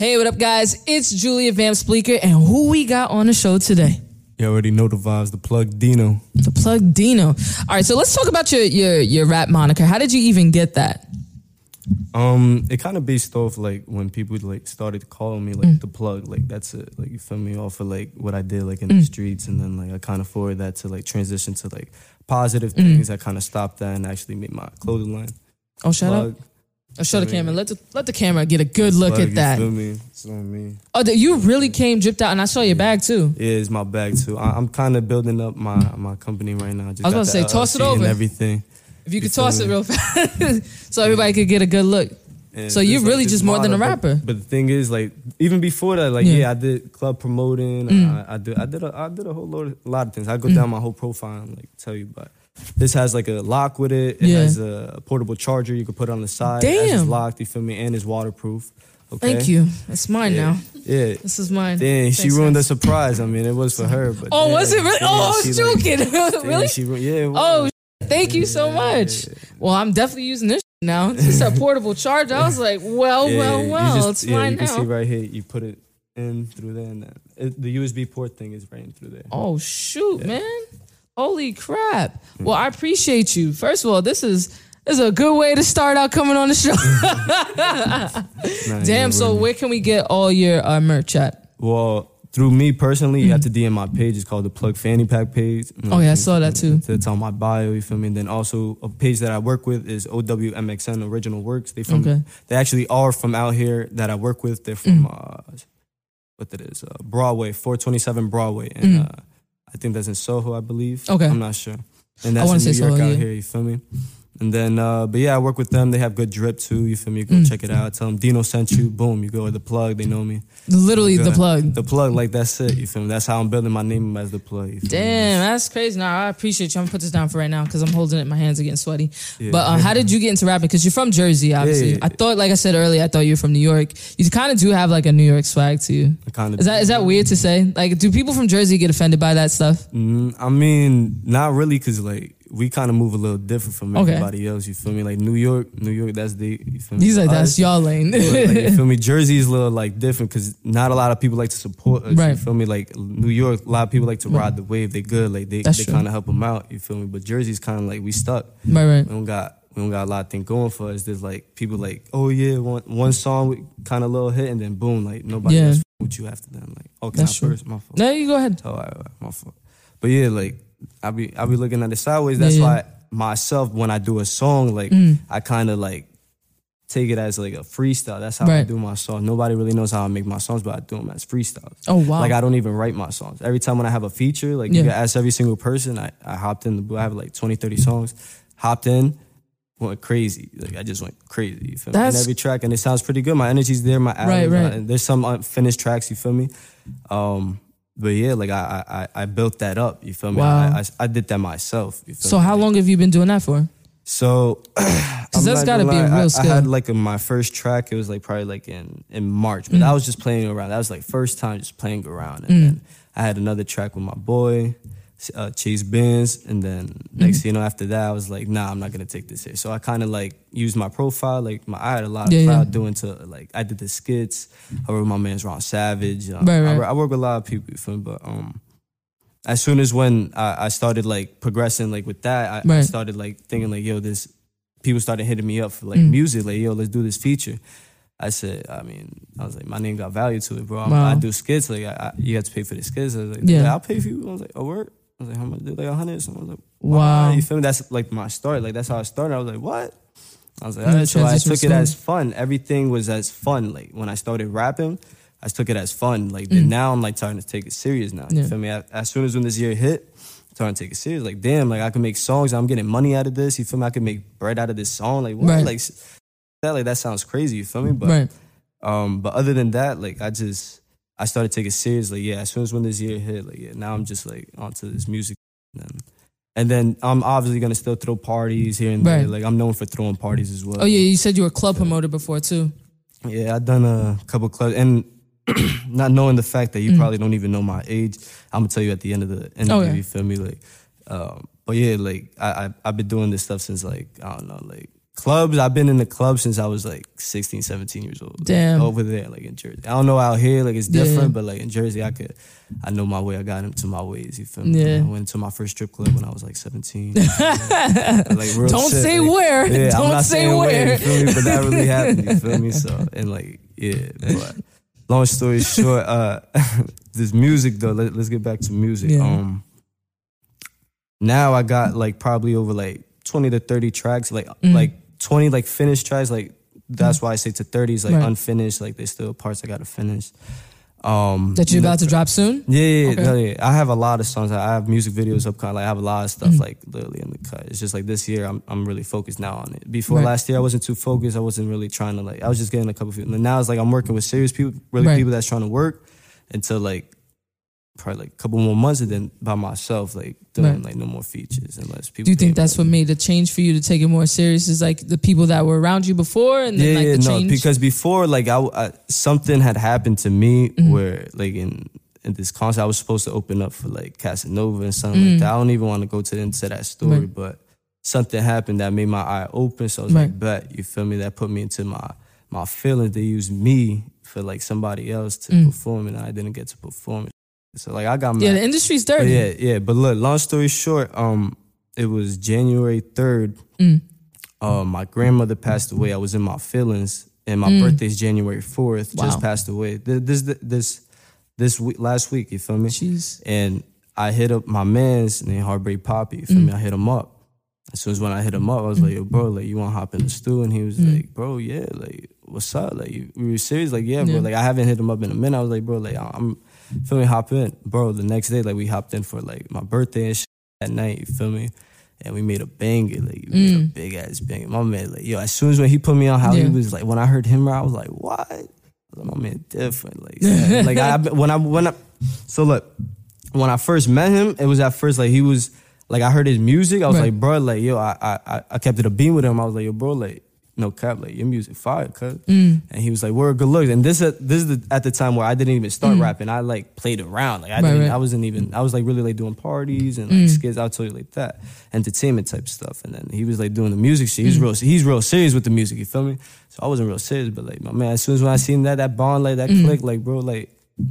Hey, what up, guys? It's Julia Van Spleeker, and who we got on the show today? You already know the vibes. The plug Dino. The plug Dino. All right, so let's talk about your your your rap moniker. How did you even get that? Um, it kind of based off like when people like started calling me like mm. the plug. Like that's it. Like you feel me off of like what I did like in the mm. streets, and then like I kind of forward that to like transition to like positive mm. things. I kind of stopped that and actually made my clothing line. Oh, shut Plug. up. Oh, show the camera. Let the let the camera get a good look Plug, at you that. Feel me? It's on me. Oh, you really came dripped out, and I saw your bag too. Yeah, it's my bag too. I, I'm kind of building up my my company right now. Just I was about to say, the toss it over. everything. If you could feel toss it real fast, so everybody could get a good look. And So you're really this just more than a rapper. But, but the thing is, like, even before that, like, Yeah. Mm. yeah, I did club promoting. I, I did, I did, a, I did a whole lot, of, lot of things. I go down my whole profile and like tell you, but this has like a lock with it. It Yeah. has a portable charger you can put on the side. Damn. it's locked. You feel me? And it's waterproof. Okay. Thank you. It's mine Yeah. now. Yeah. This is mine. Then she ruined the surprise. I mean, it was for her, but Oh, damn, was it really? damn, Oh, I was she, like, joking. really? She, yeah. it Oh, thank you so much. Well, I'm definitely using this now. It's a portable charger. I was like, well, Yeah, well, well, just- it's yeah, mine you can see right here. You put it in through there, and then it, the USB port thing is right in through there. Oh shoot, man! Holy crap! Well, I appreciate you. First of all, this is this is a good way to start out coming on the show. Damn. So where can we get all your uh, merch at? Well, through me personally, you have to DM my page. It's called the Plug Fanny Pack page. Oh, yeah, I saw that too. It's, on my bio. You feel me? And then also a page that I work with is OWMXN Original Works. They from Okay. Mm. they actually are from out here that I work with. They're from uh, what that is uh, Broadway, 427 Broadway, and uh, I think that's in Soho, I believe. Okay. I'm not sure. And that's wanna in New York Soho, out yeah. here. You feel me? And then, uh, but yeah, I work with them. They have good drip too. You feel me? Go Mm. check it out. Tell them Dino sent you. Boom, you go with the plug. They know me. Literally the plug. The plug, like that's it. You feel me? That's how I'm building my name as the plug. feel me? Damn, that's crazy. Now I appreciate you. I'm gonna put this down for right now because I'm holding it. My hands are getting sweaty. Yeah. But uh, how did you get into rapping? Because you're from Jersey, obviously. yeah, I thought, like I said earlier, I thought you were from New York. You kind of do have like a New York swag to you. I kind of. Is that is that weird to say? Like, do people from Jersey get offended by that stuff? Mm, I mean, not really, cause like we kind of move a little different from Okay. everybody else. You feel me? Like New York, New York, that's the. You feel me? He's like, Us, that's y'all lane. like, you feel me? Jersey is a little like different because not a lot of people like to support us. Right. You feel me? Like New York, a lot of people like to ride the wave. They good. Like they, That's they kind of help them out. You feel me? But Jersey's kind of like we stuck. right, right. We don't got we don't got a lot of things going for us. There's like people like, oh yeah, one one song kind of little hit and then boom, like nobody Yeah. else with you after that. Like, okay, That's That's true. first, my fault. No, you go ahead. Oh, all right, all right, my fault. But yeah, like I be I be looking at it sideways. That's Yeah, yeah. why myself when I do a song, like Mm. I kind of like take it as like a freestyle. That's how I do my song. Nobody really knows how I make my songs, but I do them as freestyles. Oh wow. Like I don't even write my songs. Every time when I have a feature, like Yeah. you ask every single person, I, I hopped in the booth. I have like 20, 30 songs. Hopped in, went crazy. Like I just went crazy. You feel me? That's- And every track, and it sounds pretty good. My energy's there. My Right, right. And there's some unfinished tracks. You feel me? Um, but yeah, like I, I I- I built that up. You feel me? Wow. I, I, I did that myself. You feel so me? how long have you been doing that for? So, Because that's not got to gonna be a real I, skill. I had like a, my first track. It was like probably like in in March, Mm. but I was just playing around. That was like first time just playing around. And then I had another track with my boy, uh, Chase Benz, and then Mm. next thing you know, after that, I was like, nah, I'm not gonna take this here. So I kind of like used my profile. Like my, I had a lot of Yeah, yeah. crowd doing to like I did the skits. I worked with my man's Ron Savage. Um, Right, I, right. work, I work with a lot of people. You? But um. As soon as when I, I started like progressing like with that, I, I started like thinking like, yo, this people started hitting me up for like Mm. music, like, yo, let's do this feature. I said, I mean, I was like, my name got value to it, bro. I'm, Wow. I do skits, like, I, I, you have to pay for the skits. I was like, Yeah. yeah, I'll pay for you. I was like, oh, word? I was like, how much? Like, a hundred. So I was like, Wow. You feel me? That's like my start. Like, that's how I started. I was like, what? I was like, right. So I took it as fun. Everything was as fun. Like, when I started rapping, I took it as fun. Like, Mm. then now I'm like starting to take it serious now. You Yeah. feel me? As- As soon as when this year hit, I'm starting to take it serious. Like, damn, like I can make songs. I'm getting money out of this. You feel me? I can make bread out of this song. Like, what? Right. Like, that, like, that sounds crazy. You feel me? But, right. um, but other than that, like, I just, I started taking it serious. Yeah, as soon as when this year hit, like, yeah, now I'm just like onto this music. And, and then I'm obviously gonna still throw parties here and there. Right. Like, I'm known for throwing parties as well. Oh yeah, you said you were a club promoter before too. Yeah, I've done a couple clubs, and not knowing the fact that you probably don't even know my age, I'm gonna tell you at the end of the interview. Okay. You feel me? Like, um, but yeah, like I, I I've been doing this stuff since like I don't know, like clubs. I've been in the club since I was like 16, 17 years old. Damn. over there, like in Jersey. I don't know out here, like it's Yeah. different, but like in Jersey, I could, I know my way. I got into my ways. You feel me? Yeah. I went to my first strip club when I was like 17. you feel me? like real Don't shit, say like- where. Yeah, Don't I'm not say saying where. You feel me? But that really happened. You feel me? So and like yeah, but long story short, uh, this music though. Let, let's get back to music. Yeah. Um, now I got like probably over like 20 to 30 tracks, like Mm. like 20 like finished tracks. Like that's why I say to 30s like Right. unfinished. Like there's still parts I gotta finish. Um, That you're about to drop soon? yeah, yeah, yeah, Okay. no, yeah. I have a lot of songs. I have music videos up. Kind of like I have a lot of stuff Mm. like literally in the cut. It's just like this year, I'm I'm really focused now on it. Before Right. last year, I wasn't too focused. I wasn't really trying to like. I was just getting a couple. People. And now it's like I'm working with serious people, really Right. people that's trying to work until like probably like a couple more months, and then by myself, like doing Right. like no more features unless people. Do you think that's what made the change for you to take it more serious? Is like the people that were around you before, and then yeah, like yeah, the no, change. because before, like I, I something had happened to me Mm-hmm. where, like in in this concert, I was supposed to open up for like Casanova and something Mm. like that. I don't even want to go to into that story, Right. but something happened that made my eye open. So I was Right. like, bet you feel me? That put me into my my feelings. They used me for like somebody else to Mm. perform, and I didn't get to perform it. So like I got my yeah, the industry's but dirty. yeah, yeah. But look, long story short, um, it was January third. Mm. Uh, my grandmother passed away. I was in my feelings, and my Mm. birthday's January fourth. Wow. Just passed away. Th- This this this week, last week. You feel me? Jeez. And I hit up my man's named Heartbreak Poppy. You feel Mm. me? I hit him up. As soon as when I hit him up, I was like, "Yo, bro, like you want to hop in the stew?" And he was Mm. like, "Bro, yeah, like what's up? Like you, we were serious? Like yeah, bro. Yeah. Like I haven't hit him up in a minute. I was like, bro, like I'm feel me, hop in, bro. The next day, like we hopped in for like my birthday and shit that night. You feel me? And we made a banger, like we made a Mm. big ass banger. My man, like yo, as soon as when he put me on, how Yeah. he was like, when I heard him, I was like, what? I was like, my man, different. Like, yeah. like I when I when I so look, when I first met him, it was at first like he was like I heard his music. I was Right. like, bro, like yo, I I- I kept it a beam with him. I was like, yo, bro, like no cap, like your music fire, cuz. Mm. And he was like, "We're good looks." And this, this is the, at the time where I didn't even start rapping. I like played around. Like I Mm. Right, didn't, right. I wasn't even. I was like really like doing parties and like skits. I'll tell you like that, entertainment type stuff. And then he was like doing the music shit. He's Mm. real. He's real serious with the music. You feel me? So I wasn't real serious, but like my man, as soon as when I seen that that bond like that click, like bro, like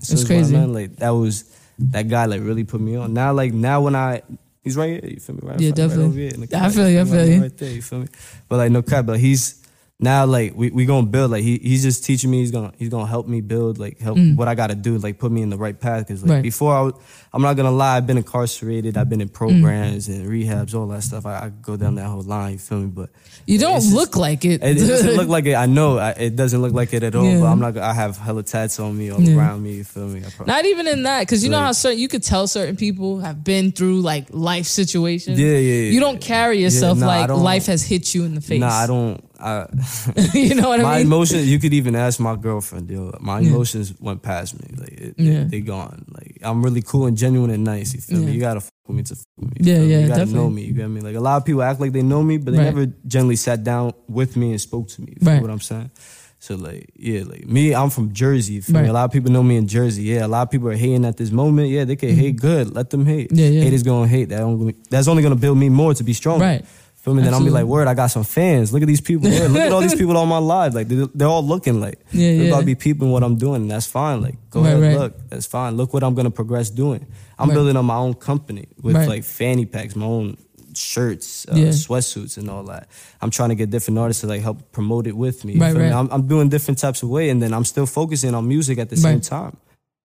as soon as Mm. crazy. like that was that guy like really put me on. Now like now when I. He's right here, you feel me? Right Yeah, right definitely. over here I feel you, I feel feel you. Right there, you feel me? But like no cap, but he's now like we we gonna build like he he's just teaching me he's gonna he's gonna help me build like help what I gotta do like put me in the right path because like Mm. Right. before I was, I'm not gonna lie I've been incarcerated I've been in Mm. programs and rehabs all that stuff I, I go down that whole line you feel me but You don't just- look like it. it, it doesn't look like it I know I, it doesn't look like it at all Yeah. but I'm not I have hella tats on me all Yeah. around me you feel me I pro- Not even in that, because you know how certain you could tell certain people have been through like life situations. yeah yeah, yeah You don't carry yourself nah, like life has hit you in the face. nah I don't I you know what I mean? My emotions you could even ask my girlfriend yo my emotions went past me like it, Yeah. they gone like i'm really cool and genuine and nice you feel Yeah. me you gotta fuck with me to fuck with me you Yeah, yeah, you gotta know me you get me like a lot of people act like they know me but they Right. never generally sat down with me and spoke to me you Right. what i'm saying so like yeah like me i'm from jersey you feel me Right. a lot of people know me in jersey yeah a lot of people are hating at this moment yeah they can hate good let them hate Mm-hmm. Yeah, yeah. haters gonna hate that only, that's only gonna build me more to be stronger Right. Feel me? Then I'll be like, word, I got some fans. Look at these people. Word, look at all these people on my live. Like they're, they're all looking like. Yeah, they're yeah. about to be peeping what I'm doing. And that's fine. Like go Right, ahead, right. look. That's fine. Look what I'm gonna progress doing. I'm Right. building up my own company with Right. like fanny packs, my own shirts, uh, Yeah. sweatsuits, and all that. I'm trying to get different artists to like help promote it with me. You Right, me? I'm, I'm doing different types of way, and then I'm still focusing on music at the same time.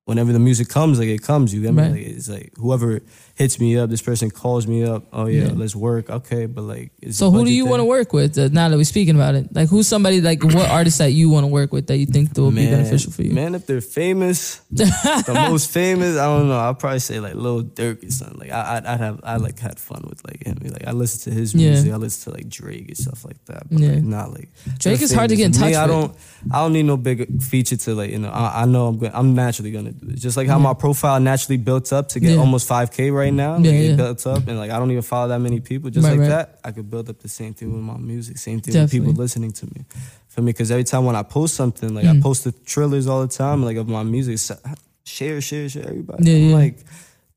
Whenever the music comes, like it comes, you get me? Right. Like it's like whoever hits me up, this person calls me up. Oh yeah, Yeah. let's work. Okay, but like, So who do you want to work with? Uh, now that we're speaking about it, like who's somebody like what artist that you want to work with that you think that will be beneficial for you? Man, if they're famous, the most famous, I don't know. I'll probably say like Lil Durk or something. Like I, I'd, I'd have, I like had fun with like him. Like I listen to his Yeah. music. I listen to like Drake and stuff like that. But Yeah. like not like Drake is hard to get in touch Me, I don't, I don't need no big feature to like you know. I, I know I'm going. I'm naturally gonna. Just like how my profile naturally built up to get Yeah. almost 5k right now. Yeah, like, yeah. It built up and like I don't even follow that many people. Just Right, like right. that, I could build up the same thing with my music. Same thing Definitely. with people listening to me. For me, because every time when I post something, like Mm. I post the trailers all the time, like of my music, share, share, share, everybody. Yeah, I'm yeah. like,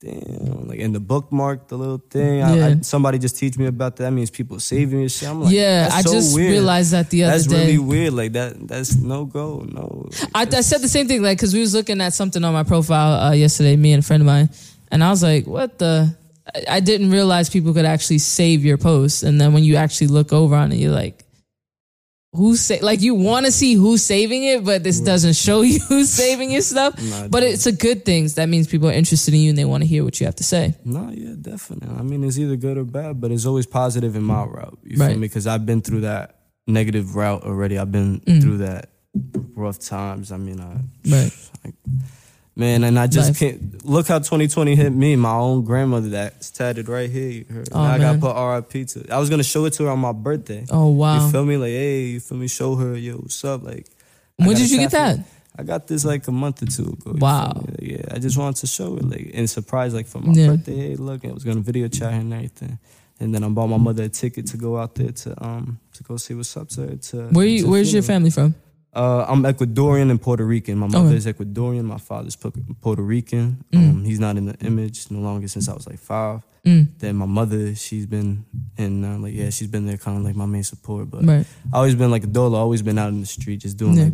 damn, like in the bookmark, the little thing. I, Yeah. I, somebody just teach me about that. That means people saving your shit. I'm like, yeah, I so just weird. realized that the other That's day. That's really weird. Like that. That's no go. No. I, I said the same thing, like, because we was looking at something on my profile uh, yesterday, me and a friend of mine, and I was like, "What the?" I- I didn't realize people could actually save your posts, and then when you actually look over on it, you're like, "Who's sa-? like?" You want to see who's saving it, but this doesn't show you who's saving your stuff. Nah, but it's a good thing. That means people are interested in you and they want to hear what you have to say. No, yeah, definitely. I mean, it's either good or bad, but it's always positive in my route. You feel Right. me? Because I've been through that negative route already. I've been Mm. through that rough times. I mean, I, Right. Man, and I just Life. can't look how 2020 hit me. My own grandmother that's tatted right here. Heard? Oh, I got put RIP to. I was gonna show it to her on my birthday. Oh wow! You feel me? Like, hey, you feel me? Show her, yo, what's up? Like, when did you get that? I got this like a month or two ago. Wow. Like, yeah, I just wanted to show it, like, and surprise, like, for my Yeah. birthday. Hey, look, I was gonna video chat her and everything, and then I bought my mother a ticket to go out there to um to go see what's up to her. To Where you? to Where's your family from? Uh, I'm Ecuadorian and Puerto Rican. My mother Okay. is Ecuadorian. My father's Pu- Puerto Rican. Mm. Um, he's not in the image no longer since I was like five. Mm, Then my mother, she's been and uh, like yeah, she's been there kind of like my main support. But right. I always been like a dolo. Always been out in the street, just doing Yeah. like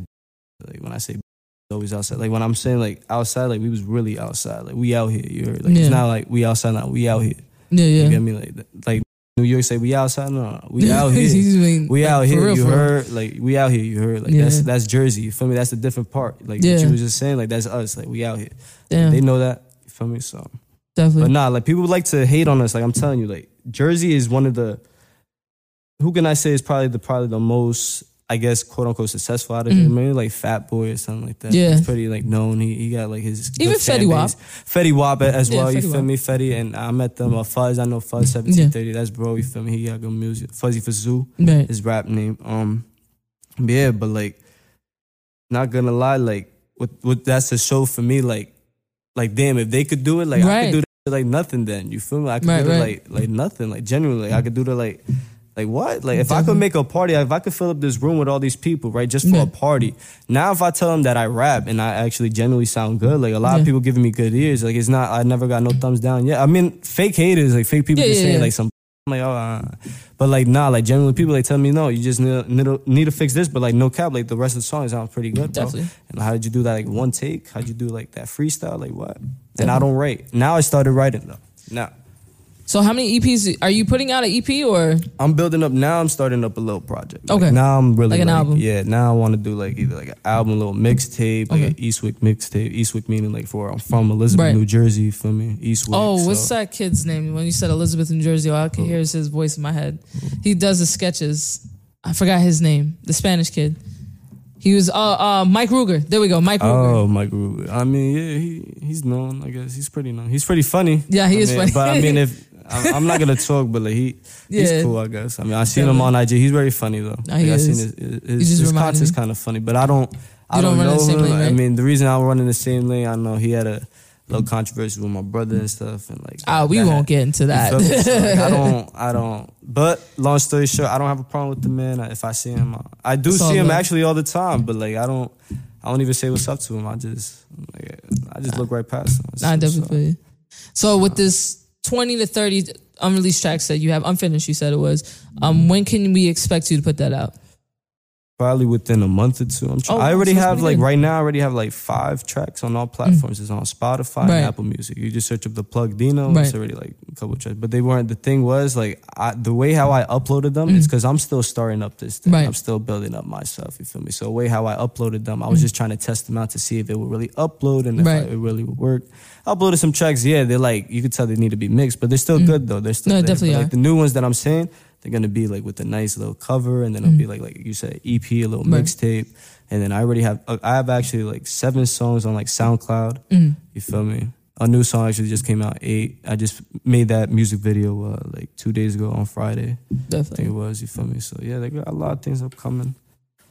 like when I say always outside. Like when I'm saying like outside, like we was really outside. Like we out here. You heard? Like Yeah. it's not like we outside now. We out here. Yeah, You yeah. get me? Like like New York say we outside. No, uh, no, we out here. Mean, We like, out here, real, you for real. heard? Like we out here, you heard? Like Yeah. that's that's Jersey. You feel me? That's a different part. Like what Yeah. you was just saying. Like that's us. Like we out here. Yeah, They know that. You feel me? So, definitely. but nah, like people would like to hate on us. Like I'm telling you, like Jersey is one of the. Who can I say is probably the probably the most I guess quote unquote successful out of Mm. it. Maybe like Fat Boy or something like that. Yeah. he's pretty like known. He he got like his Even Fetty Wap. Fetty Wap as Yeah, well. you Fetty feel Wap. me? Fetty and I met them. Uh, Fuzz, I know Fuzz seventeen thirty. That's bro. You feel me? He got good music. Fuzzy for Zoo right. his rap name. Um, yeah, but like, not gonna lie, like, what what that's a show for me. Like, like damn, if they could do it, like I could do that like nothing. Then you feel me? I could Right, do it like like nothing. Like genuinely, I could do that like. Like what? Like if I could make a party, if I could fill up this room with all these people, right, just for Yeah. a party. Now, if I tell them that I rap and I actually genuinely sound good, like a lot Yeah. of people giving me good ears, like it's not. I never got no thumbs down yet. I mean, fake haters, like fake people Yeah, just yeah, saying yeah. like some I'm like, oh, uh, but like, nah, like genuinely people like tell me, no, you just need, need, to, need to fix this, but like, no cap, like the rest of the song sounds pretty good, bro. Definitely. And how did you do that? Like one take? How'd you do like that freestyle? Like what? And I don't write. Now I started writing though. Now So how many EPs are you putting out? An EP or I'm building up. Now I'm starting up a little project. Like, Okay. now I'm really Like an album. Yeah. Now I want to do like either like an album, a little mixtape, like Okay. an Eastwick mixtape. Eastwick meaning like for I'm from Elizabeth, Right. New Jersey. Feel me? Eastwick. oh, what's that kid's name? When you said Elizabeth New Jersey, all I can hear is his voice in my head. He does the sketches. I forgot his name. The Spanish kid. He was uh uh Mike Ruger. There we go, Mike Ruger. Oh, Mike Ruger. I mean, yeah, he he's known. I guess he's pretty known. He's pretty funny. Yeah, he I is mean, funny. But I mean, if I'm, I'm not gonna talk, but like he he's cool. I guess. I mean, I seen him on IG. He's very funny though. Nah, he Like, I seen is. his his, his, his content's kind of funny, but I don't. I You don't don't, run in know the same him. lane, I mean, the reason I run in the same lane, I know he had a little controversy with my brother and stuff, and like. Ah, we that won't get into that. So, like, I don't, I don't. But long story short, I don't have a problem with the man. If I see him, I- I do It's see him actually all the time. But like, I don't, I don't even say what's up to him. I just, like, I just look right past him. I So- definitely you. So with this 20 to 30 unreleased tracks that you have unfinished, you said it was. Um, when can we expect you to put that out? Probably within a month or two. I'm trying. Oh, I already have like good. Mm. right now. I already have like five tracks on all platforms. It's on Spotify Right. and Apple Music. You just search up the plug Dino. It's already like a couple tracks. But they weren't. The thing was like I, the way how I uploaded them is because I'm still starting up this thing. Mm. Right. I'm still building up myself. You feel me? So the way how I uploaded them, I was just trying to test them out to see if it would really upload and if Mm. Right. I, it really would work. I uploaded some tracks. Yeah, they're like you could tell they need to be mixed, but they're still good though. They're still Mm. No, there. definitely But, like the new ones that I'm saying. They're gonna be like with a nice little cover, and then it'll be like like you said, EP, a little Mm. Right. mixtape, and then I already have uh, I have actually like seven songs on like SoundCloud. Mm. You feel me? A new song actually just came out eight. I just made that music video uh, like two days ago on Friday. Definitely. it was. You feel me? So yeah, they got a lot of things upcoming.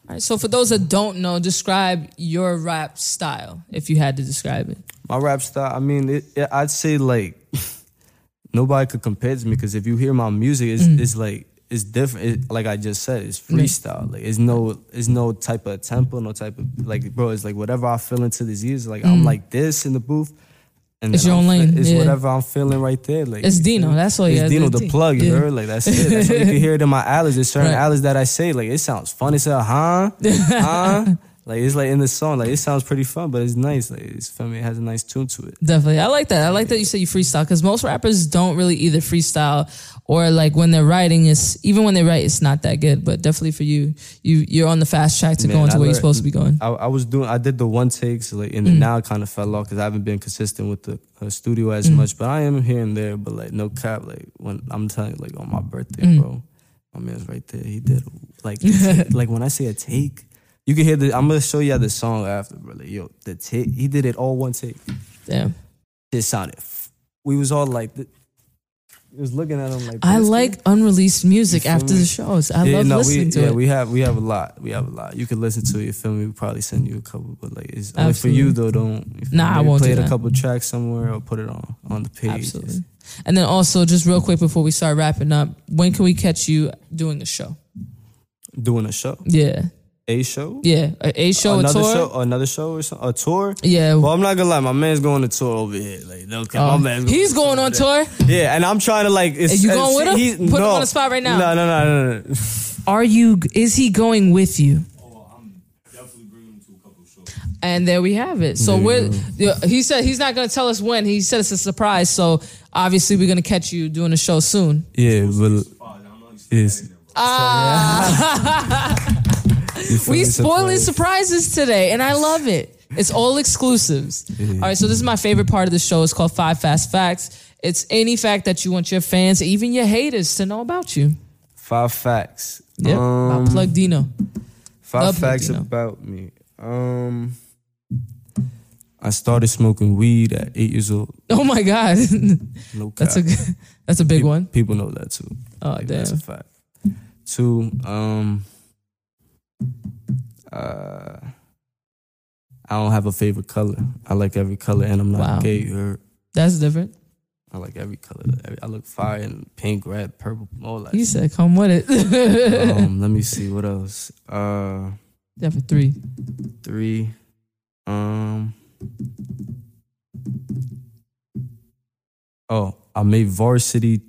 All right, so for those that don't know, describe your rap style if you had to describe it. My rap style, I mean, it, it, I'd say like nobody could compare to me because if you hear my music, it's, Mm. it's like it's different. It, like I just said, it's freestyle. Like it's no, it's no type of tempo, no type of like, bro. It's like whatever I feel into these ears. Like Mm. I'm like this in the booth, And It's your own lane, It's yeah. whatever I'm feeling right there. Like It's Dino, that's all you It's gotta Dino, the plug. You Yeah. heard? Like that's it. That's what you can hear it in my alleys. It's certain Right. alleys that I say. Like it sounds funny. Say, huh, huh. Like it's like in the song. Like it sounds pretty fun, but it's nice. Like it's me. It has a nice tune to it. Definitely. I like that. I like that you say you freestyle because most rappers don't really either freestyle or like when they're writing is even when they write it's not that good. But definitely for you, you you're on the fast track to Man, going to I where you're supposed to be going. I, I was doing. I did the one takes, like, and Mm. now I kind of fell off because I haven't been consistent with the uh, studio as Mm. much. But I am here and there. But like, no cap. Like when I'm telling you, like on my birthday, Mm. bro, my man's right there. He did like, like when I say a take, you can hear the. I'm gonna show you the song after, bro. Like, yo, the take. He did it all one take. Damn. It sounded. f- We was all like, th- was looking at him like. I like unreleased music after me? the shows. I yeah, love no, listening we, to yeah, it. we have we have a lot. We have a lot. You can listen to it. You feel me? We probably send you a couple, but like it's only for you though. Don't Nah? I won't play do it a couple tracks somewhere or put it on on the page. Absolutely. And then also, just real quick before we start wrapping up, when can we catch you doing a show? Doing a show, Yeah, a show, yeah, a, a show, another a tour. show, another show or something, a tour. Yeah, Well, I'm not gonna lie, my man's going on tour over here. Like, no, cap, Oh, my man's he's going on tour. Yeah, and I'm trying to like. It's, Are you going with him? he's- Put him on the spot right now. No, no, no, no, no. Are you? Is he going with you? Oh, I'm definitely bring him to a couple shows. And there we have it. So There we're. He said he's not going to tell us when. He said it's a surprise. So obviously we're going to catch you doing a show soon. Yeah, but it's. Ah, you feel we me? spoiling Surprise. surprises today, and I love it. It's all exclusives. All right, so this is my favorite part of the show. It's called Five Fast Facts. It's any fact that you want your fans, even your haters, to know about you. Five facts. Yep. Um, About Plug Dino. Five Love facts Latino. about me. Um, I started smoking weed at eight years old. Oh my God, No cap. that's a that's a big one. People know that too. Oh Like, That's a fact. Two. Um. Uh. I don't have a favorite color. I like every color, and I'm not Wow. gay. You heard? That's different. I like every color. I look fire in pink, red, purple, all that. He said, "Come with it." um, let me see what else. Uh, yeah, for three. three. Um. Oh, I made varsity.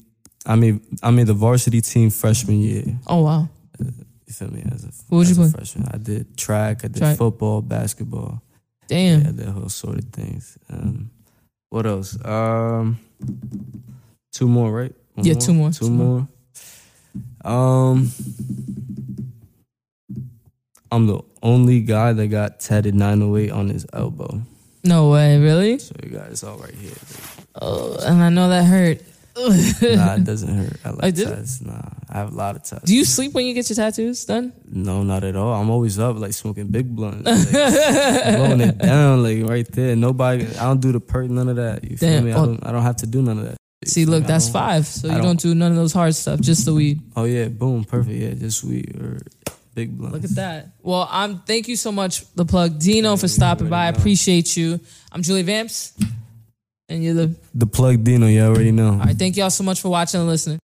I made I made the varsity team freshman year. Oh wow. You feel me? As a, What as you a play? freshman, I did track. I did Track. football, basketball. Damn. Yeah, that whole sort of things. Um, what else? Um, two more, right? One Yeah, two more, Two, two more. Um, I'm the only guy that got tatted 908 on his elbow. No way, really? So you guys, all right here. Oh, and I know that hurt. Nah, it doesn't hurt. I like it? tats. Nah, I have a lot of tats. Do you sleep when you get your tattoos done? No, not at all. I'm always up, like smoking big blunts, like, blowing it down, like right there. Nobody, I don't do the perk, none of that. You feel me? I Oh. don't, I don't have to do none of that. See, look? That's five. So I you don't do none of those hard stuff, just the weed. Oh yeah, boom, perfect. Yeah, just weed or big blunts. Look at that. Well, I'm thank you so much, the plug Dino, for stopping by. I appreciate you. I'm Julie Vamps, and you're the. The plug Dino, you already know. All right, thank y'all so much for watching and listening.